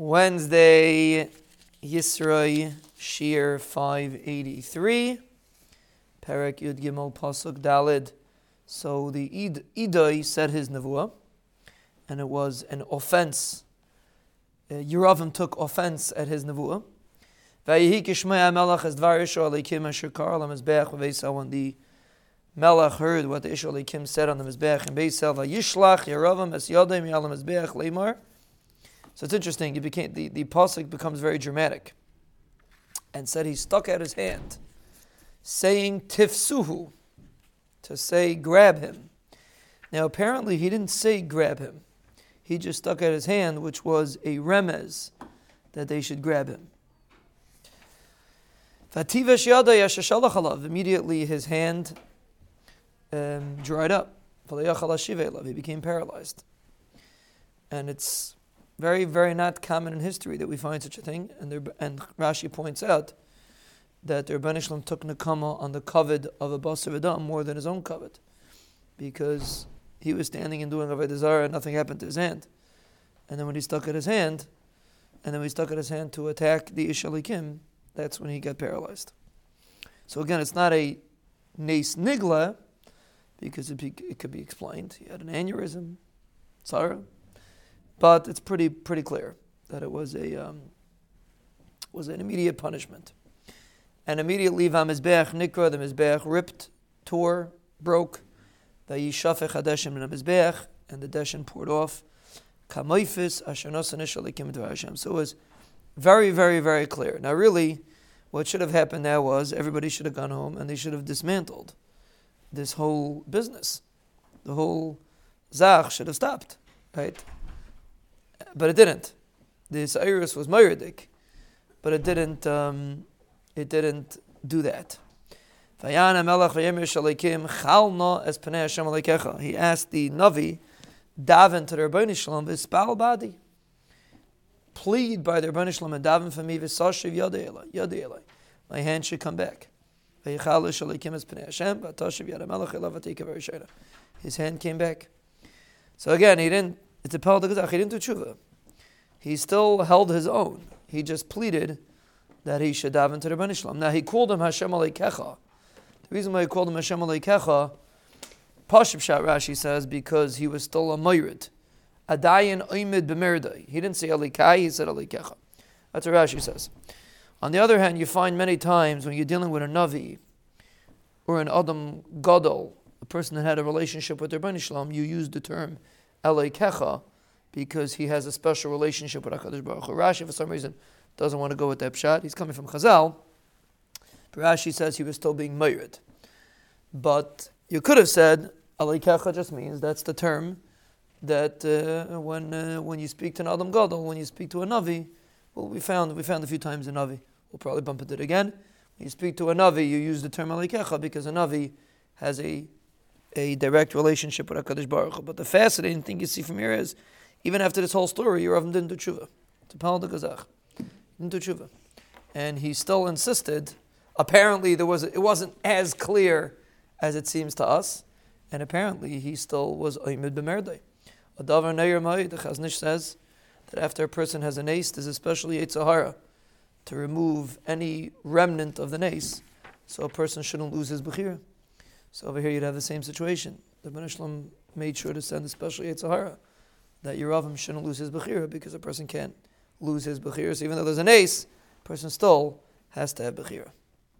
Wednesday, Yisroi, Shiur 583, Perek Yud Gimel Pasuk Dalid. So the Id, said his nevuah, and it was an offense. Uh, Yeravim took offense at his nevuah. Vayihi kishmei melech es dvar Yisrael Elikim asher kar lam mizbeach v'veisel when the Melech heard what the Yisrael Elikim said on the mizbeach in Beisel vayishlach Yeravim es yodem yalam mizbeach leimar so it's interesting. It became the the pasuk becomes very dramatic, and said he stuck out his hand, saying tifsuhu, to say grab him. Now apparently he didn't say grab him, he just stuck out his hand, which was a remez that they should grab him. Immediately his hand um, dried up. He became paralyzed. And it's very, very not common in history that we find such a thing. And, there, and Rashi points out that the Rebbeinu Shalom took Nakama on the covet of a Basar Adam more than his own covet. Because he was standing and doing Avodah Zarah and nothing happened to his hand. And then when he stuck at his hand, and then when he stuck at his hand to attack the Ishalikim, that's when he got paralyzed. So again, it's not a Nes Nigla, because it, be, it could be explained. He had an aneurysm, Sarah, but it's pretty pretty clear that it was a um, was an immediate punishment. And immediately Vamizbech Nikra, the Mizbech ripped, tore, broke, the Hadeshim Mizbech, and the Deshin poured off. Kamoifis Ashernos into Hashem. So it was very, very, very clear. Now, really, what should have happened there was everybody should have gone home and they should have dismantled this whole business. The whole Zach should have stopped, right? But it didn't. The Cyrus was Moiridik, but it didn't. Um, it didn't do that. He asked the Navi, daven to the Rabbeinu Shalom, v'spal badi. Plead by the Rabbeinu Shalom and daven for me, v'sashiv yadei elai. My hand should come back. His hand came back. So again, he didn't it's a Pel He didn't do tshuva. He still held his own. He just pleaded that he should daven to the Ben Islam. Now he called him Hashem Aleikecha. The reason why he called him Hashem Aleikecha, Pashib Shat Rashi says, because he was still a Mayrid. Adayin Oimid B'merdai. He didn't say Alikai, he said Alikecha. That's what Rashi says. On the other hand, you find many times when you're dealing with a Navi or an Adam Gadol, a person that had a relationship with their Ben Islam, you use the term Eleikecha, because he has a special relationship with HaKadosh Baruch Hu. Rashi, for some reason, doesn't want to go with that pshat. He's coming from Chazal. But Rashi says he was still being married. But you could have said, Eleikecha just means that's the term that uh, when uh, when you speak to an Adam Gadol, when you speak to a Navi, well, we found we found a few times in Navi. We'll probably bump into it again. When you speak to a Navi, you use the term Alikecha because a Navi has a a direct relationship with HaKadosh Baruch Hu. But the fascinating thing you see from here is, even after this whole story, Yeravam didn't do tshuva. To Pal de Gazach. Didn't do tshuva. And he still insisted, apparently there was, it wasn't as clear as it seems to us, and apparently he still was Oymid B'merdei. Adavar Neir Mai, the Chazon Ish says, that after a person has an ace, there's especially Sahara to remove any remnant of the nace, so a person shouldn't lose his Bechira. So over here you'd have the same situation. The Ben Shalom made sure to send a special Yetzirah that Yeravim shouldn't lose his Bechira because a person can't lose his Bechira. So even though there's an ace, person still has to have Bechira.